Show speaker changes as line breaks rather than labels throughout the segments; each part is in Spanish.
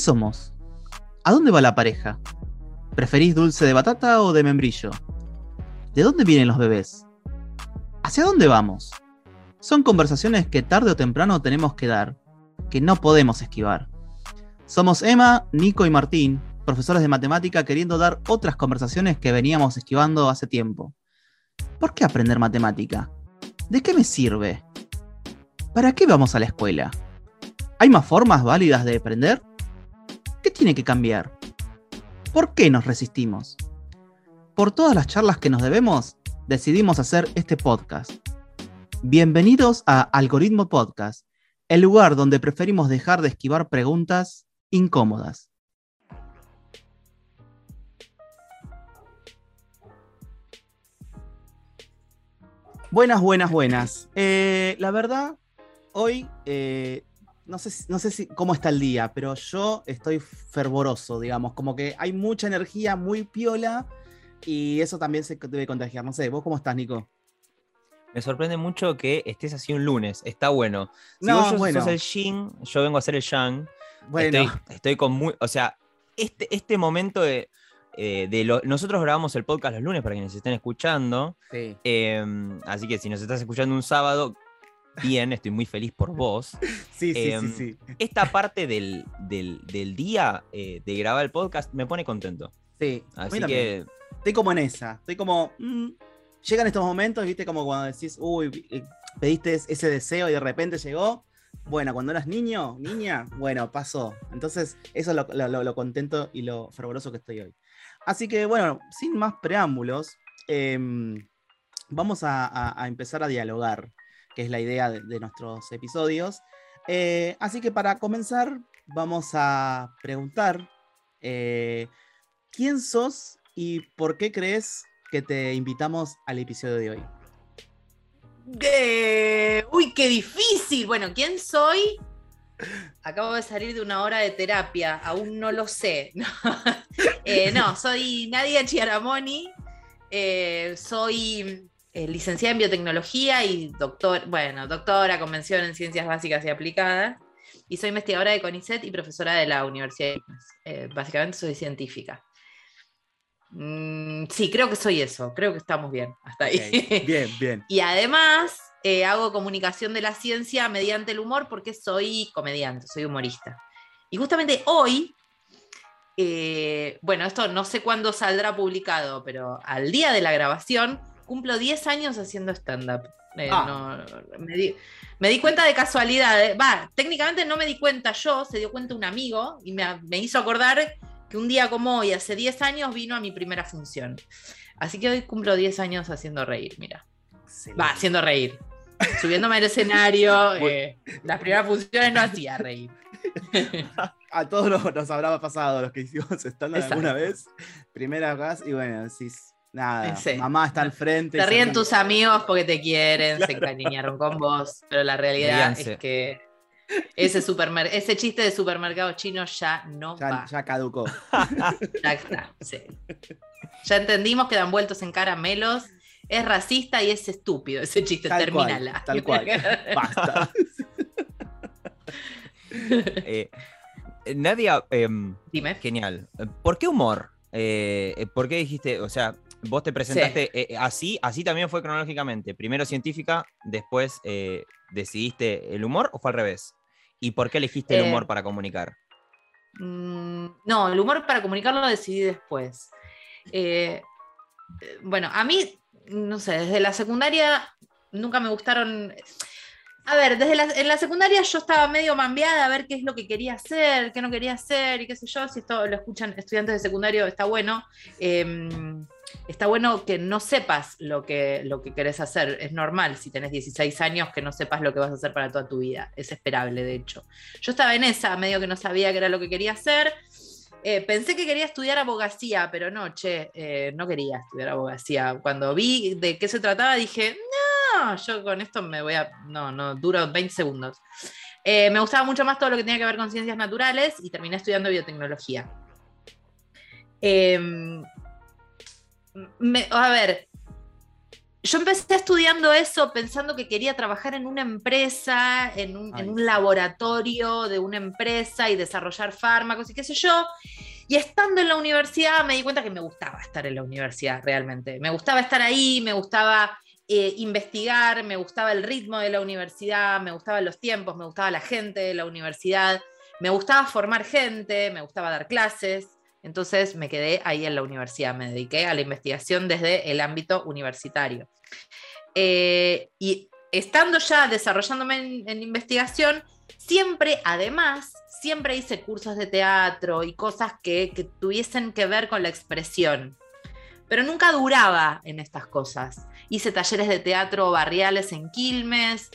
somos? ¿A dónde va la pareja? ¿Preferís dulce de batata o de membrillo? ¿De dónde vienen los bebés? ¿Hacia dónde vamos? Son conversaciones que tarde o temprano tenemos que dar, que no podemos esquivar. Somos Emma, Nico y Martín, profesores de matemática queriendo dar otras conversaciones que veníamos esquivando hace tiempo. ¿Por qué aprender matemática? ¿De qué me sirve? ¿Para qué vamos a la escuela? ¿Hay más formas válidas de aprender? ¿Qué tiene que cambiar? ¿Por qué nos resistimos? Por todas las charlas que nos debemos, decidimos hacer este podcast. Bienvenidos a Algoritmo Podcast, el lugar donde preferimos dejar de esquivar preguntas incómodas. Buenas, buenas, buenas. Eh, la verdad, hoy eh, no sé, no sé si, cómo está el día, pero yo estoy fervoroso, digamos, como que hay mucha energía muy piola y eso también se debe contagiar. No sé, ¿vos cómo estás, Nico?
Me sorprende mucho que estés así un lunes. Está bueno. Si
No,
vos
bueno.
sos el yin, yo vengo a ser el yang.
Bueno,
Estoy, estoy con muy. O sea, este, este momento de. eh, de lo- nosotros grabamos el podcast los lunes para quienes estén escuchando.
sí.
eh, así que si nos estás escuchando un sábado, bien, estoy muy feliz por vos.
Sí, sí, sí,
Em,
sí.
Esta parte del, del- del día eh, de grabar el podcast me pone contento.
Sí,
Así
también.
que.
Estoy como en esa. Estoy como. mm, llegan estos momentos, viste, como cuando decís, uy, eh, pediste ese deseo y de repente llegó. Bueno, cuando eras niño, niña, bueno, pasó. Entonces, eso es lo, lo- lo- contento y lo fervoroso que estoy hoy. Así que, bueno, sin más preámbulos, em, vamos a, a- a empezar a dialogar, es la idea de, nuestros episodios. Eh, así que para comenzar, vamos a preguntar eh, quién sos y por qué crees que te invitamos al episodio de hoy.
Uy, qué difícil. Bueno, ¿quién soy? Acabo de salir de una hora de terapia, aún no lo sé. No, Eh, no, soy Nadia Chiaramoni, soy eh, licenciada en biotecnología y doctor, bueno, doctora, convención en ciencias básicas y aplicadas, y soy investigadora de CONICET y profesora de la Universidad. Eh, básicamente soy científica. Mm, sí, creo que soy eso, creo que estamos bien hasta ahí.
Bien, bien.
Y además eh, hago comunicación de la ciencia mediante el humor porque soy comediante, soy humorista. Y justamente hoy, eh, bueno, esto no sé cuándo saldrá publicado, pero al día de la grabación cumplo 10 años haciendo stand-up. Eh,
Ah.
no, me, di, me di cuenta de casualidad. eh. Va, técnicamente no me di cuenta yo, se dio cuenta un amigo y me, me hizo acordar que un día como hoy, hace 10 años, vino a mi primera función. Así que hoy cumplo 10 años haciendo reír, mira.
Excelente.
Va, haciendo reír. Subiéndome al escenario, eh, las primeras funciones no hacía reír.
A todos nos, nos habrá pasado los que hicimos stand alguna vez. Primera vez y bueno, decís, nada,
Sí.
mamá está al frente.
Te ríen
ríe.
tus amigos porque te quieren, se encariñaron con vos, pero la realidad
Ríanse.
es que ese, supermer- ese chiste de supermercado chino ya no
Ya,
va.
ya caducó.
Ya está, sí. Ya entendimos que dan vueltos en caramelos. Es racista y es estúpido ese chiste.
Tal cual,
Termínala.
tal cual. Basta.
eh, Nadia, em,
Dime.
Genial. ¿Por qué humor? Eh, eh, ¿Por qué dijiste, o sea, vos te presentaste eh, así, así también fue cronológicamente? Primero científica, después eh, decidiste el humor o fue al revés? ¿Y por qué elegiste el
Eh,
humor para comunicar?
Mm, no, el humor para comunicarlo lo decidí después. Eh, eh, bueno, a mí, no sé, desde la secundaria nunca me gustaron. A ver, desde la, en la secundaria yo estaba medio mambiada a ver qué es lo que quería hacer, qué no quería hacer y qué sé yo. Si esto lo escuchan estudiantes de secundario, está bueno. Em, está bueno que no sepas lo que, lo que querés hacer. Es normal si tenés 16 años que no sepas lo que vas a hacer para toda tu vida. Es esperable, de hecho. Yo estaba en esa, medio que no sabía qué era lo que quería hacer. Eh, pensé que quería estudiar abogacía, pero no, che, eh, no quería estudiar abogacía. Cuando vi de qué se trataba, dije, no, yo con esto me voy a. No, no, duro 20 segundos. Eh, me gustaba mucho más todo lo que tenía que ver con ciencias naturales y terminé estudiando biotecnología. Em, me- a ver, yo empecé estudiando eso pensando que quería trabajar en una empresa, en un, en un laboratorio de una empresa y desarrollar fármacos y qué sé yo. Y estando en la universidad me di cuenta que me gustaba estar en la universidad realmente. Me gustaba estar ahí, me gustaba eh, investigar, me gustaba el ritmo de la universidad, me gustaban los tiempos, me gustaba la gente de la universidad, me gustaba formar gente, me gustaba dar clases. Entonces me quedé ahí en la universidad, me dediqué a la investigación desde el ámbito universitario. Eh, y estando ya desarrollándome en, en investigación, siempre, además, siempre hice cursos de teatro y cosas que, que tuviesen que ver con la expresión. Pero nunca duraba en estas cosas. Hice talleres de teatro barriales en Quilmes,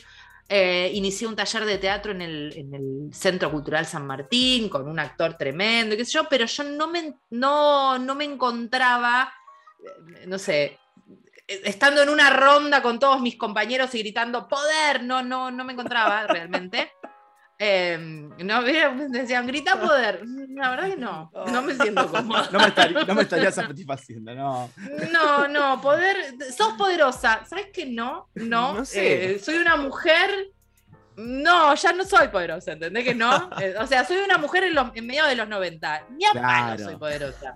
eh, inicié un taller de teatro en el, en el Centro Cultural San Martín con un actor tremendo, qué sé yo, pero yo no me, no, no me encontraba, eh, no sé, estando en una ronda con todos mis compañeros y gritando poder, no, no, no me encontraba realmente. Eh, no, me decían, grita poder. La verdad que no, no me siento cómoda.
No me estaría, no me estaría satisfaciendo, no.
No, no, poder. Sos poderosa. ¿Sabes que no? No.
No sé.
eh, soy una mujer. No, ya no soy poderosa, ¿entendés que no? Eh, o sea, soy una mujer en, los, en medio de los 90. Ni a
Claro.
soy poderosa.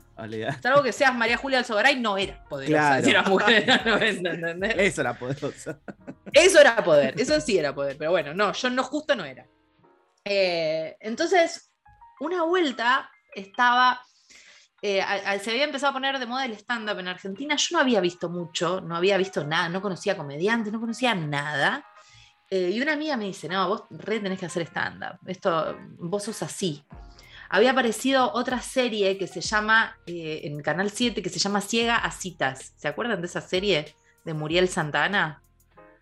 Salvo que seas María Julia Alzogaray, no eras poderosa.
Claro.
Si eras mujer en los 90, ¿entendés?
Eso era poderosa.
Eso era poder, eso sí era poder, pero bueno, no, yo no justo no era. Eh, entonces, una vuelta estaba, eh, a- a- se había empezado a poner de moda el stand-up en Argentina, yo no había visto mucho, no había visto nada, no conocía comediantes, no conocía nada. Eh, y una amiga me dice, no, vos re tenés que hacer stand-up, esto, vos sos así. Había aparecido otra serie que se llama, eh, en Canal 7, que se llama Ciega a Citas. ¿Se acuerdan de esa serie de Muriel Santana?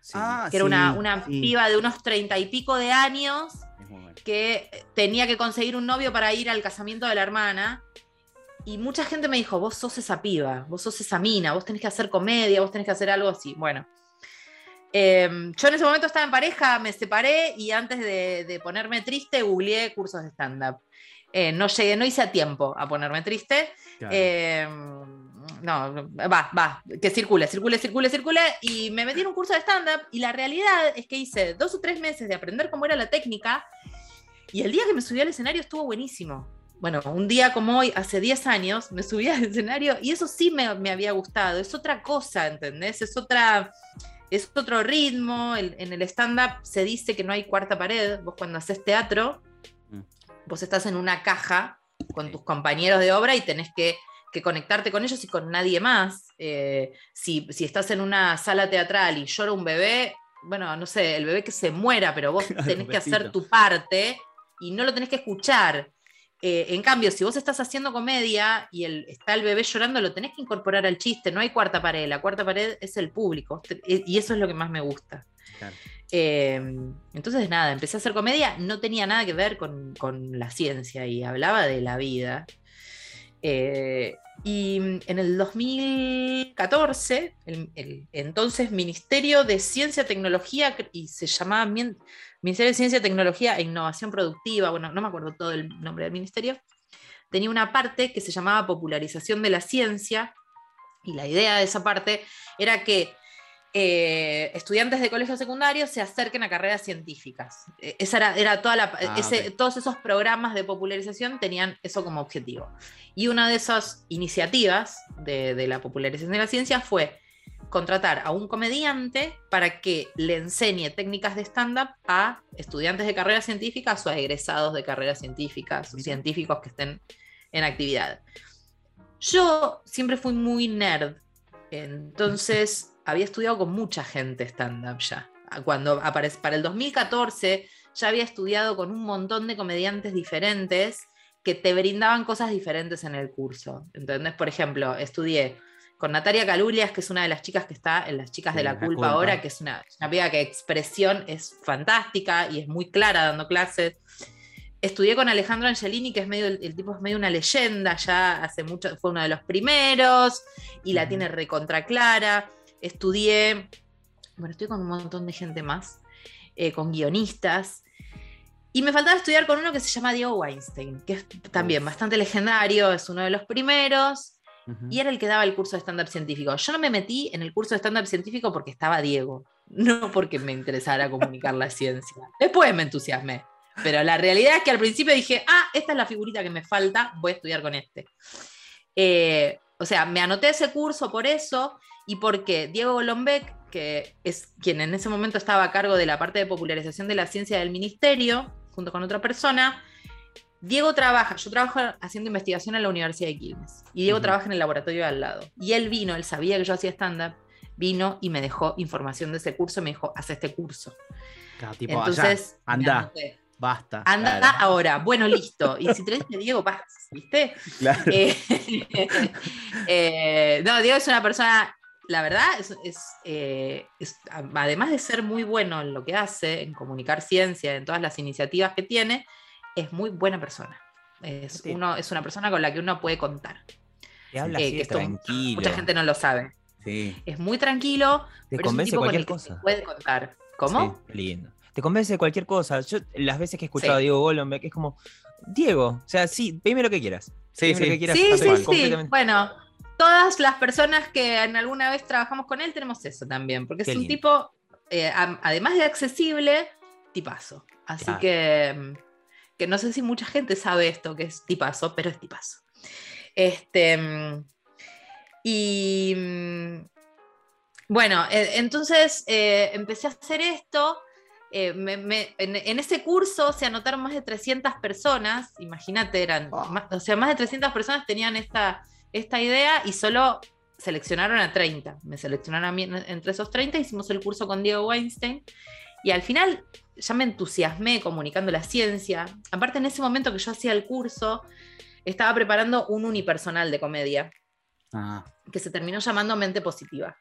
Sí.
Ah,
que era una,
sí,
una
sí.
piba de unos treinta y pico de años
bueno.
que tenía que conseguir un novio para ir al casamiento de la hermana. Y mucha gente me dijo, vos sos esa piba, vos sos esa mina, vos tenés que hacer comedia, vos tenés que hacer algo así. Bueno, eh, yo en ese momento estaba en pareja, me separé y antes de, de ponerme triste googleé cursos de stand-up. Eh, no llegué, no hice a tiempo a ponerme triste.
Claro.
Eh, no, va, va, que circule, circule, circule, circule. Y me metí en un curso de stand-up y la realidad es que hice dos o tres meses de aprender cómo era la técnica y el día que me subí al escenario estuvo buenísimo. Bueno, un día como hoy, hace 10 años, me subí al escenario y eso sí me, me había gustado. Es otra cosa, ¿entendés? Es otra... Es otro ritmo, el- en el stand-up se dice que no hay cuarta pared, vos cuando haces teatro,
Mm.
vos estás en una caja con tus compañeros de obra y tenés que, que conectarte con ellos y con nadie más. Eh, si, si estás en una sala teatral y llora un bebé, bueno, no sé, el bebé que se muera, pero vos tenés que hacer tu parte y no lo tenés que escuchar. Eh, en cambio, si vos estás haciendo comedia y el, está el bebé llorando, lo tenés que incorporar al chiste, no hay cuarta pared, la cuarta pared es el público, Te- y eso es lo que más me gusta.
Claro.
Eh, entonces, nada, empecé a hacer comedia, no tenía nada que ver con, con la ciencia y hablaba de la vida. Eh, y en el 2014, el, el entonces Ministerio de Ciencia, Tecnología, y se llamaba Ministerio de Ciencia, Tecnología e Innovación Productiva, bueno, no me acuerdo todo el nombre del ministerio, tenía una parte que se llamaba Popularización de la Ciencia, y la idea de esa parte era que eh, estudiantes de colegios secundarios se acerquen a carreras científicas. Eh, esa era, era toda la,
Ah,
ese-. Todos esos programas de popularización tenían eso como objetivo. Y una de esas iniciativas de, de la popularización de la ciencia fue contratar a un comediante para que le enseñe técnicas de stand-up a estudiantes de carreras científicas o a egresados de carreras científicas o científicos que estén en actividad. Yo siempre fui muy nerd, entonces había estudiado con mucha gente stand-up ya. Cuando aparece para el 2014 ya había estudiado con un montón de comediantes diferentes que te brindaban cosas diferentes en el curso. ¿Entendés? Por ejemplo, estudié con Natalia Calulias, que es una de las chicas que está en Las Chicas de la
La
Culpa,
Culpa.
ahora, que es una, una piba que expresión es fantástica y es muy clara dando clases. Estudié con Alejandro Angelini, que es medio, el, tipo es medio una leyenda, ya hace mucho, fue uno de los primeros y la
Ujú.
tiene recontra clara. Estudié, bueno, estoy con un montón de gente más, eh, con guionistas. Y me faltaba estudiar con uno que se llama Diego Weinstein, que es también bastante legendario, es uno de los primeros. Y era el que daba el curso de stand-up científico. Yo no me metí en el curso de stand-up científico porque estaba Diego, no porque me interesara comunicar la ciencia. Después me entusiasmé. Pero la realidad es que al principio dije, ah, esta es la figurita que me falta, voy a estudiar con este. Eh, o sea, me anoté ese curso por eso y porque Diego Golombek, que es quien en ese momento estaba a cargo de la parte de popularización de la ciencia del ministerio, junto con otra persona, Diego trabaja, yo trabajo haciendo investigación en la Universidad de Quilmes y Diego trabaja en el laboratorio de al lado. Y él vino, él sabía que yo hacía stand-up, vino y me dejó información de ese curso, me dijo, haz este curso.
Claro, tipo,
Entonces,
anda, basta.
anda
Claro.
ahora, bueno, listo. Y si tenés de Diego, vas, ¿viste?
Claro.
Eh, eh, no, Diego es una persona, la verdad, es, es, eh, es- además de ser muy bueno en lo que hace, en comunicar ciencia, en todas las iniciativas que tiene, es muy buena persona. Es,
Sí.
uno, es una persona con la que uno puede contar.
Te habla
Eh,
así
que esto
tranquilo.
Mucha gente no lo sabe.
Sí.
Es muy tranquilo,
Te
pero es un
convence
tipo con
cualquier
el que se
cosa.
puede contar. ¿Cómo?
Sí, lindo. Te convence de cualquier cosa. Yo, las veces que he escuchado
Sí.
a Diego Golombek, es como, Diego, o sea, sí, dime lo que quieras.
Sí,
Dime lo que
sí.
quieras,
Sí, sí, sí. Bueno, todas las personas que en alguna vez trabajamos con él tenemos eso también, porque
Qué
es un
lindo.
tipo, eh, además de accesible, tipazo. Así
Claro.
que, mm, que no sé si mucha gente sabe esto, que es tipazo, pero es tipazo. Este, mm, y mm, bueno, eh, entonces eh, empecé a hacer esto. eh, me- me- en, en ese curso se anotaron más de 300 personas, imagínate, eran, más- o sea, más de 300 personas tenían esta, esta idea y solo seleccionaron a 30. Me seleccionaron a mí en- entre esos 30, hicimos el curso con Diego Weinstein y al final ya me entusiasmé comunicando la ciencia. Aparte, en ese momento que yo hacía el curso, estaba preparando un unipersonal de comedia
Ah,
que se terminó llamando Mente Positiva.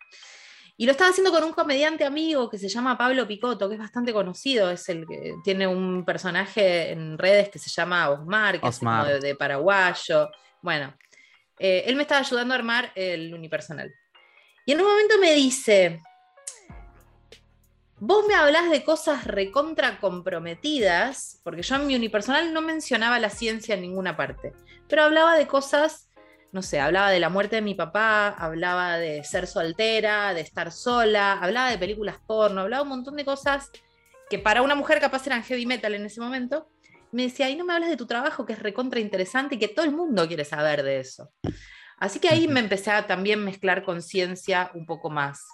Y lo estaba haciendo con un comediante amigo que se llama Pablo Picotto, que es bastante conocido, es el que tiene un personaje en redes que se llama Osmar, que
Osmar.
es como de, de paraguayo. Bueno, eh, él me estaba ayudando a armar el unipersonal. Y en un momento me dice, vos me hablás de cosas recontra comprometidas, porque yo en mi unipersonal no mencionaba la ciencia en ninguna parte, pero hablaba de cosas no sé, hablaba de la muerte de mi papá, hablaba de ser soltera, de estar sola, hablaba de películas porno, hablaba un montón de cosas que para una mujer capaz eran heavy metal en ese momento. Me decía, y no me hablas de tu trabajo, que es recontra interesante y que todo el mundo quiere saber de eso. Así que ahí me empecé a también mezclar con ciencia un poco más.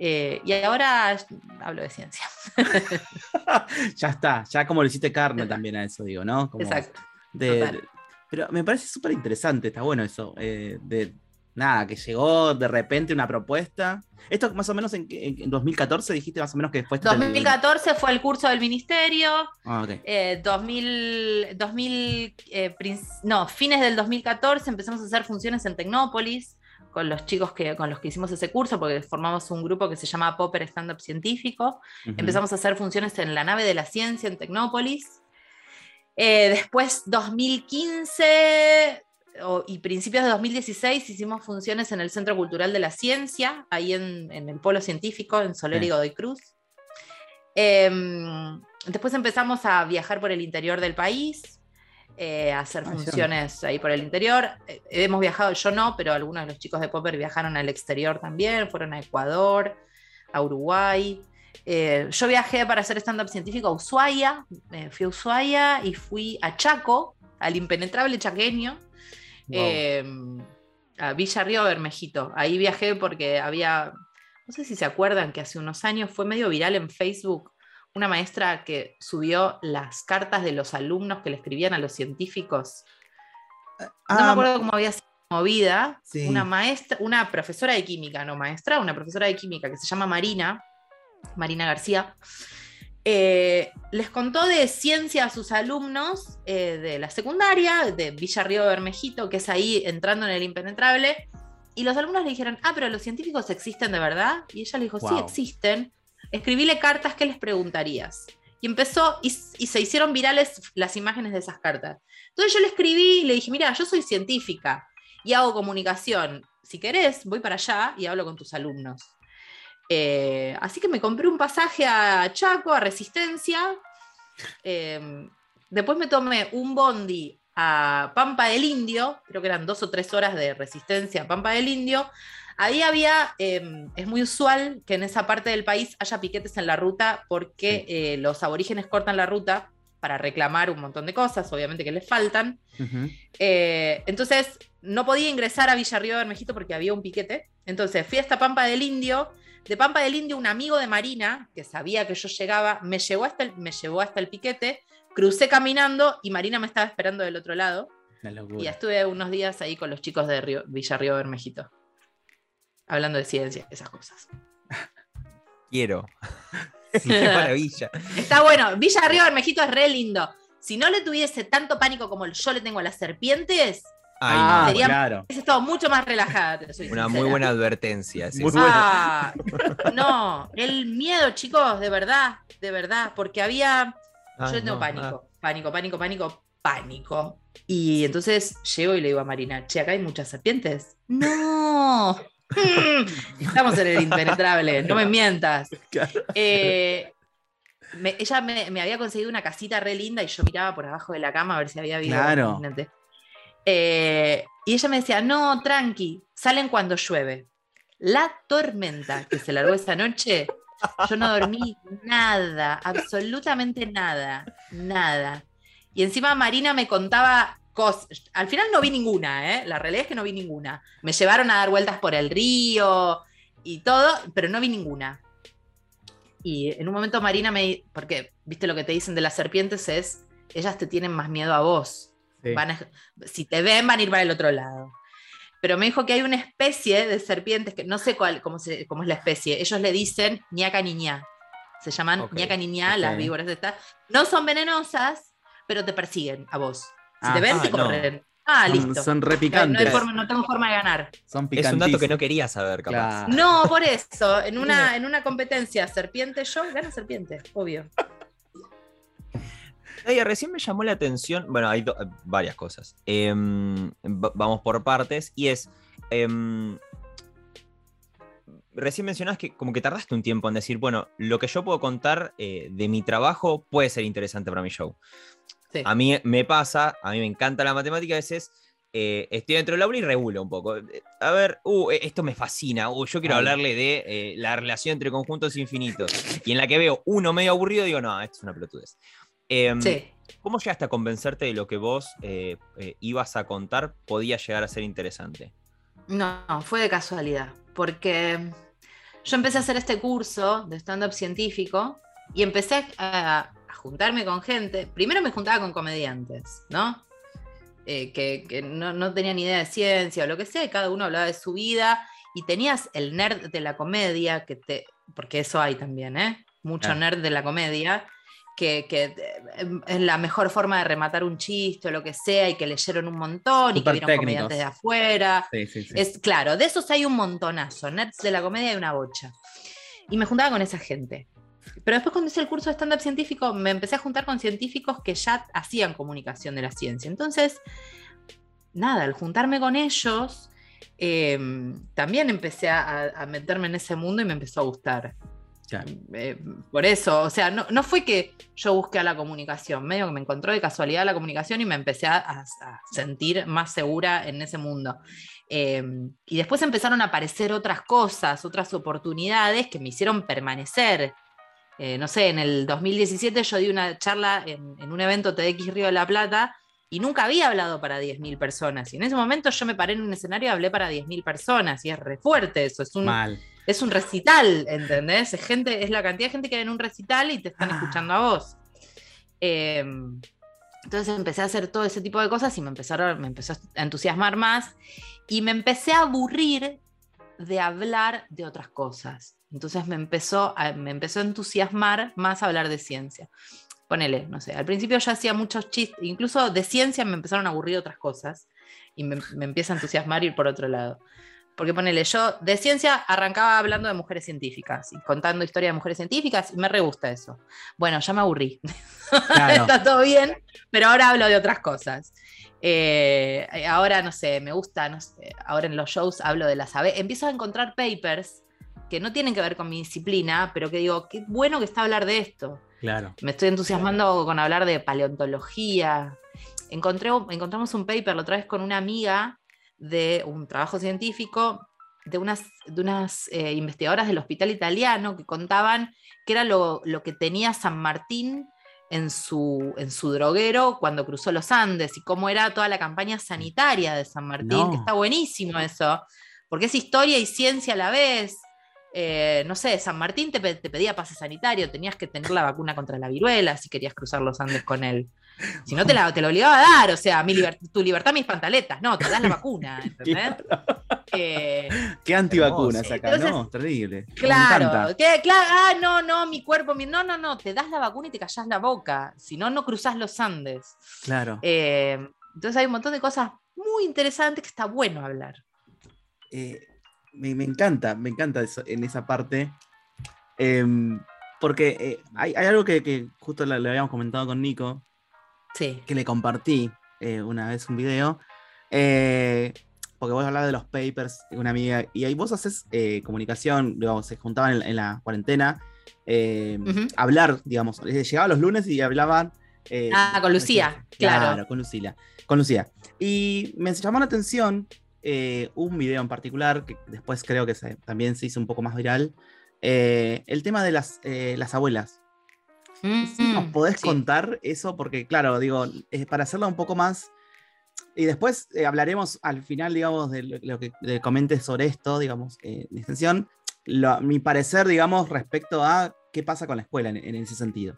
Eh, y ahora hablo de ciencia.
ya está, ya como le hiciste carne también a eso, digo, ¿no? Como
Exacto.
de-
total.
de- pero me parece súper interesante, está bueno eso. eh, de nada, que llegó de repente una propuesta. Esto más o menos en, en- en 2014 dijiste más o menos que el-
2014 fue el curso del ministerio,
Ah, ok.
Eh, 2000, 2000 eh, no, fines del 2014 empezamos a hacer funciones en Tecnópolis con los chicos que, con los que hicimos ese curso, porque formamos un grupo que se llama Popper Stand Up Científico. Empezamos a hacer funciones en la nave de la ciencia en Tecnópolis. Eh, después, 2015 o- y principios de 2016 hicimos funciones en el Centro Cultural de la Ciencia, ahí en, en el Polo Científico, en Soler y. Godoy Cruz. Em, después empezamos a viajar por el interior del país, eh, a hacer
Ah,
funciones ahí por el interior. Eh, hemos viajado, yo no, pero algunos de los chicos de Popper viajaron al exterior también, fueron a Ecuador, a Uruguay. Eh, yo viajé para hacer stand-up científico a Ushuaia, fui a Ushuaia y fui a Chaco, al impenetrable chaqueño,
Wow.
eh, a Villa Río Bermejito. Ahí viajé porque había, no sé si se acuerdan que hace unos años fue medio viral en Facebook una maestra que subió las cartas de los alumnos que le escribían a los científicos. No me
Ah,
acuerdo cómo había sido movida.
Sí.
Una maestra, una profesora de química, no maestra, una profesora de química que se llama Marina, Marina García, eh, les contó de ciencia a sus alumnos eh, de la secundaria, de Villa Río Bermejito, que es ahí entrando en el impenetrable, y los alumnos le dijeron, ah, pero los científicos existen de verdad, y ella le dijo, sí,
Wow.
existen, escribíle cartas, ¿qué les preguntarías? Y empezó, y, y se hicieron virales las imágenes de esas cartas. Entonces yo le escribí y le dije, mira, yo soy científica y hago comunicación. Si querés, voy para allá y hablo con tus alumnos. Eh, así que me compré un pasaje a Chaco, a Resistencia. Eh, después me tomé un bondi a Pampa del Indio, creo que eran dos o tres horas de resistencia a Pampa del Indio. Ahí había, em, es muy usual que en esa parte del país haya piquetes en la ruta porque eh, los aborígenes cortan la ruta para reclamar un montón de cosas, obviamente que les faltan. Eh, entonces, no podía ingresar a Villarrío de Bermejito porque había un piquete. Entonces, fui hasta Pampa del Indio. De Pampa del Indio, un amigo de Marina, que sabía que yo llegaba, me llevó hasta el, me llevó hasta el piquete. Crucé caminando y Marina me estaba esperando del otro lado. Y estuve unos días ahí con los chicos de Río- Villarrío Bermejito. Hablando de ciencia, esas cosas.
Quiero. Qué maravilla.
Está bueno. Villarrío Bermejito es re lindo. Si no le tuviese tanto pánico como yo le tengo a las serpientes,
ah,
no.
sería-
claro.
es estado mucho más relajada. te soy
Una
sincera.
muy buena advertencia. sí,
Muy
sí.
buena.
Ah, no, el miedo, chicos, de verdad, de verdad, porque había,
Ah,
yo tengo
no,
pánico, pánico, pánico, pánico, pánico. Y entonces llego y le digo a Marina, che, acá hay muchas serpientes. No. Estamos en el impenetrable, no me mientas.
Claro.
Eh, me- ella me, me había conseguido una casita re linda y yo miraba por abajo de la cama a ver si había habido.
Claro.
imagínate. Eh, y ella me decía, no, tranqui, salen cuando llueve. La tormenta que se largó esa noche, yo no dormí nada, absolutamente nada, nada. Y encima Marina me contaba cosas. Al final no vi ninguna, ¿eh? La realidad es que no vi ninguna. Me llevaron a dar vueltas por el río y todo, pero no vi ninguna. Y en un momento Marina me... Porque, viste lo que te dicen de las serpientes es, ellas te tienen más miedo a vos.
Sí.
Van a- si te ven, van a ir para el otro lado. Pero me dijo que hay una especie de serpientes que no sé cuál, cómo, se- cómo es la especie. Ellos le dicen ñaca niñá. Se llaman
Ok,
ñaca niñá,
ok.
las víboras de estas. No son venenosas, pero te persiguen a vos. Si
Ah,
te ven,
ah,
te
no.
corren. Ah,
Son-
listo.
Son re
No, no forma- no tengo forma de ganar.
Son
Es un dato que no quería saber, capaz.
Claro.
No, por eso. En una, en una competencia serpiente, yo gano serpiente, obvio.
Oye, recién me llamó la atención, bueno, hay varias cosas. Em, va- vamos por partes, y es, em, recién mencionás que como que tardaste un tiempo en decir, bueno, lo que yo puedo contar eh, de mi trabajo puede ser interesante para mi show.
Sí.
A mí me pasa, a mí me encanta la matemática, a veces eh, estoy dentro del aula y regulo un poco. Eh, A ver, uh, eh, esto me fascina, uh, yo quiero
Ay.
hablarle de eh, la relación entre conjuntos infinitos. Y en la que veo uno medio aburrido, digo, no, esto es una pelotudez. Em,
Sí.
¿Cómo llegaste a convencerte de lo que vos eh, eh, ibas a contar podía llegar a ser interesante?
No, no, fue de casualidad, porque yo empecé a hacer este curso de stand-up científico y empecé a, a juntarme con gente. Primero me juntaba con comediantes, ¿no? Eh, que que no, no tenían ni idea de ciencia o lo que sea, y cada uno hablaba de su vida, y tenías el nerd de la comedia, que te, porque eso hay también, ¿eh? Mucho nerd de la comedia, que, que, eh, es la mejor forma de rematar un chiste o lo que sea, y que leyeron un montón, y que vieron
técnicos.
comediantes de afuera.
Sí, sí, sí.
Es claro, de esos hay un montonazo. Nerds de la comedia hay una bocha. Y me juntaba con esa gente. Pero después cuando hice el curso de stand-up científico, me empecé a juntar con científicos que ya hacían comunicación de la ciencia. Entonces, nada, al juntarme con ellos, eh, también empecé a, a meterme en ese mundo y me empezó a gustar. Eh, por eso, o sea, no, no fue que yo busqué a la comunicación, medio que me encontró de casualidad la comunicación y me empecé a sentir más segura en ese mundo. Eh, y después empezaron a aparecer otras cosas, otras oportunidades que me hicieron permanecer. Eh, no sé, en el 2017 yo di una charla en, en un evento TDX Río de la Plata y nunca había hablado para 10.000 personas. Y en ese momento yo me paré en un escenario y hablé para 10.000 personas. Y es re fuerte eso, es un,
Mal.
es un recital, ¿entendés? Es, gente, es la cantidad de gente que hay en un recital y te están
Ah.
escuchando a vos. Eh, entonces empecé a hacer todo ese tipo de cosas y me, empezaron, me empezó a entusiasmar más y me empecé a aburrir de hablar de otras cosas. Entonces me empezó a, me empezó a entusiasmar más hablar de ciencia. Ponele, no sé, al principio yo hacía muchos chistes, incluso de ciencia me empezaron a aburrir otras cosas y me, me empieza a entusiasmar ir por otro lado. Porque ponele, yo de ciencia arrancaba hablando de mujeres científicas y contando historias de mujeres científicas y me re gusta eso. Bueno, ya me aburrí.
Claro.
Está todo bien, pero ahora hablo de otras cosas. Eh, ahora, no sé, me gusta, no sé, ahora en los shows hablo de las abejas. Empiezo a encontrar papers que no tienen que ver con mi disciplina, pero que digo, qué bueno que está hablar de esto.
Claro.
Me estoy entusiasmando con hablar de paleontología. encontré, encontramos un paper la otra vez con una amiga de un trabajo científico de unas, de unas eh, investigadoras del hospital italiano que contaban qué era lo, lo, que tenía San Martín en su, en su droguero cuando cruzó los Andes y cómo era toda la campaña sanitaria de San Martín,
No.
que está buenísimo eso, porque es historia y ciencia a la vez. Eh, no sé, San Martín te, pe- te pedía pase sanitario, tenías que tener la vacuna contra la viruela si querías cruzar los Andes con él. Si no, te la, te lo obligaba a dar, o sea, mi liber- tu libertad, mis pantaletas. No, te das la vacuna, ¿entendés? Eh,
Qué antivacunas acá,
Entonces,
¿no? Terrible.
Claro, que, claro, ah, no, no, mi cuerpo, mi, no, no, no, te das la vacuna y te callás la boca, si no, no cruzás los Andes.
Claro.
Eh, entonces hay un montón de cosas muy interesantes que está bueno hablar.
Eh, me, me encanta, me encanta eso, en esa parte. Em, porque eh, hay, hay algo que, que justo le, habíamos comentado con Nico,
Sí.
que le compartí eh, una vez un video. eh, porque vos hablabas de los papers, una amiga, y ahí vos haces comunicación, digamos, se juntaban en, en la cuarentena, eh,
Ujú.
hablar, digamos, llegaba los lunes y hablaban.
Ah, con Lucía, claro.
con Lucila, con Lucía. Y me llamó la atención eh, un video en particular, que después creo que se- también se hizo un poco más viral, eh, el tema de las, eh, las abuelas.
Mm,
¿Nos podés
sí.
contar eso? Porque, claro, digo, para hacerla un poco más. Y después hablaremos al final, digamos, de lo, que de comentes sobre esto, digamos, en extensión. Mi parecer, digamos, respecto a qué pasa con la escuela en, en ese sentido.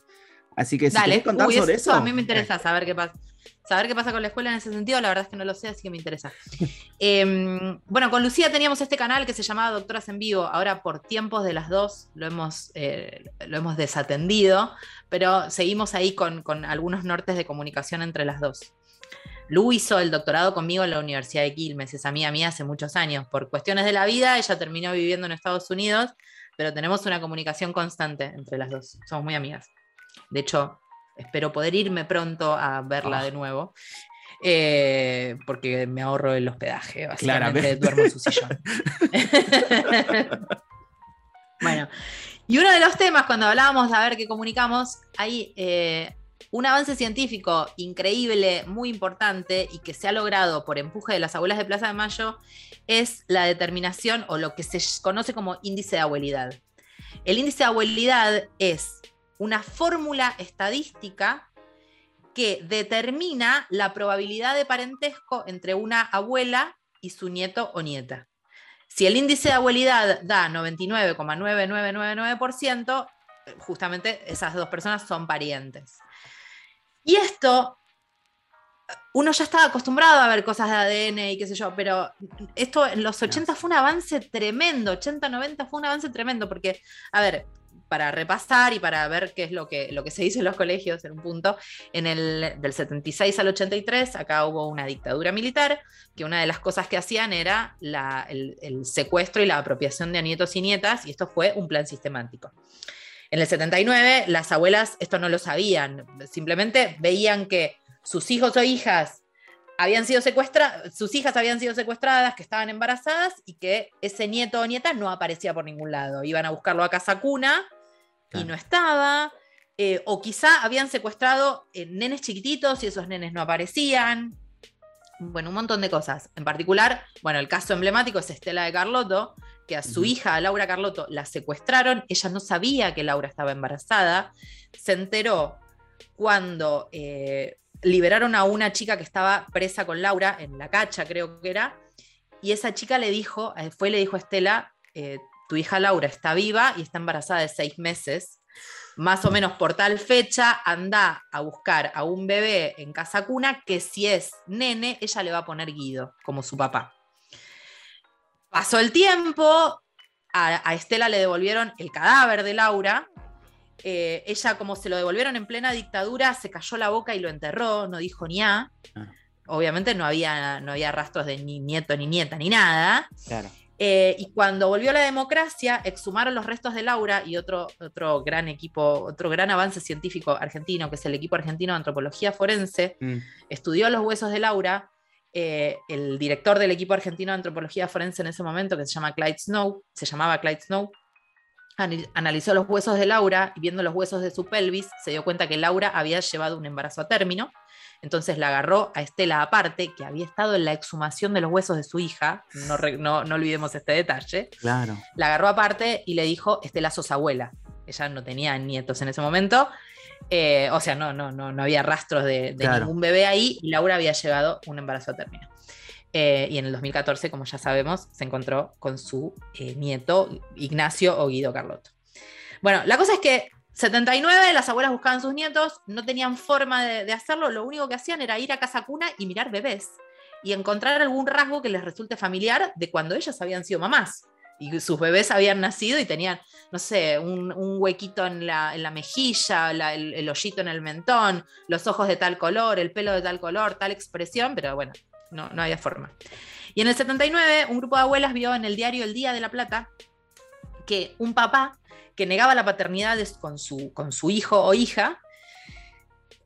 Así que si
Dale,
contar
Uy,
sobre
eso,
eso.
a mí me interesa saber qué pasa. Saber qué pasa con la escuela en ese sentido, la verdad es que no lo sé, así que me interesa. Em, bueno, con Lucía teníamos este canal que se llamaba Doctoras en Vivo. Ahora, por tiempos de las dos, lo hemos, eh, lo hemos desatendido, pero seguimos ahí con, con algunos nortes de comunicación entre las dos. Lu hizo el doctorado conmigo en la Universidad de Quilmes, es amiga mía hace muchos años. Por cuestiones de la vida, ella terminó viviendo en Estados Unidos, pero tenemos una comunicación constante entre las dos. Somos muy amigas. De hecho, espero poder irme pronto a verla
Ah.
de nuevo. eh, porque me ahorro el hospedaje, básicamente
Claramente.
duermo en su sillón. bueno, y uno de los temas cuando hablábamos de a ver qué comunicamos, hay eh, un avance científico increíble, muy importante y que se ha logrado por empuje de las abuelas de Plaza de Mayo, es la determinación o lo que se conoce como índice de abuelidad. El índice de abuelidad es una fórmula estadística que determina la probabilidad de parentesco entre una abuela y su nieto o nieta. Si el índice de abuelidad da 99,9999%, justamente esas dos personas son parientes. Y esto, uno ya estaba acostumbrado a ver cosas de ADN y qué sé yo, pero esto en los 80 fue un avance tremendo, 80, 90 fue un avance tremendo, porque, a ver, para repasar y para ver qué es lo que, lo que se hizo en los colegios en un punto, en el del 76 al 83, acá hubo una dictadura militar, que una de las cosas que hacían era el secuestro y la apropiación de nietos y nietas, y esto fue un plan sistemático. En el 79, las abuelas esto no lo sabían, simplemente veían que sus hijos o hijas habían sido secuestradas, sus hijas habían sido secuestradas, que estaban embarazadas y que ese nieto o nieta no aparecía por ningún lado. Iban a buscarlo a casa cuna y no estaba. eh, o quizá habían secuestrado eh, nenes chiquititos y esos nenes no aparecían. Bueno, un montón de cosas. En particular, bueno, el caso emblemático es Estela de Carlotto, que a su
Ujú.
hija, a Laura Carlotto, la secuestraron. Ella no sabía que Laura estaba embarazada. Se enteró cuando eh, liberaron a una chica que estaba presa con Laura en la cacha, creo que era. Y esa chica le dijo, fue y le dijo a Estela, eh, tu hija Laura está viva y está embarazada de seis meses. Más o menos por tal fecha, anda a buscar a un bebé en casa cuna que si es nene, ella le va a poner Guido, como su papá. Pasó el tiempo, a, a Estela le devolvieron el cadáver de Laura. eh, ella, como se lo devolvieron en plena dictadura, se cayó la boca y lo enterró, no dijo ni a.
Ah.
Obviamente no había, no había rastros de ni nieto, ni nieta, ni nada.
Claro.
Eh, y cuando volvió la democracia, exhumaron los restos de Laura y otro, otro gran equipo, otro gran avance científico argentino, que es el equipo argentino de antropología forense,
Mm,
estudió los huesos de Laura. eh, el director del equipo argentino de antropología forense en ese momento, que se llama Clyde Snow, se llamaba Clyde Snow, analizó los huesos de Laura y viendo los huesos de su pelvis, se dio cuenta que Laura había llevado un embarazo a término, Entonces la agarró a Estela aparte, que había estado en la exhumación de los huesos de su hija, no, no, no olvidemos este detalle.
Claro.
La agarró aparte y le dijo, Estela sos abuela. Ella no tenía nietos en ese momento. Eh, o sea, no, no, no, no había rastros de, ningún bebé ahí y Laura había llegado un embarazo a término. Eh, y en el 2014, como ya sabemos, se encontró con su eh, nieto Ignacio o Guido Carlotto. Bueno, la cosa es que 79, las abuelas buscaban sus nietos, no tenían forma de, hacerlo, lo único que hacían era ir a casa cuna y mirar bebés y encontrar algún rasgo que les resulte familiar de cuando ellas habían sido mamás y sus bebés habían nacido y tenían, no sé, un, huequito en la, mejilla, el, el, hoyito en el mentón, los ojos de tal color, el pelo de tal color, tal expresión, pero bueno, no, no había forma. Y en el 79, un grupo de abuelas vio en el diario El Día de la Plata que un papá que negaba la paternidad con su, con su hijo o hija,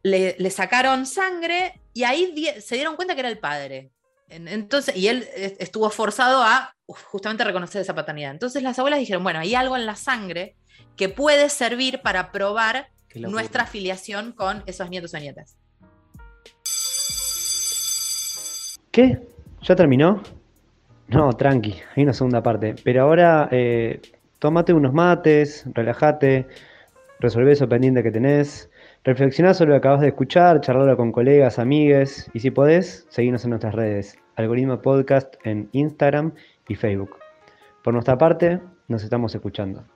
le, sacaron sangre y ahí se dieron cuenta que era el padre. Entonces, y él estuvo forzado a justamente reconocer esa paternidad. Entonces las abuelas dijeron, bueno, hay algo en la sangre que puede servir para probar nuestra afiliación con esos nietos o nietas.
¿Qué? ¿Ya terminó? No, tranqui, hay una segunda parte. Pero ahora eh, tómate unos mates, relájate, resolvé eso pendiente que tenés, reflexioná sobre lo que acabas de escuchar, charlarlo con colegas, amigues y si podés, seguirnos en nuestras redes, Algoritmo Podcast en Instagram y Facebook. Por nuestra parte, nos estamos escuchando.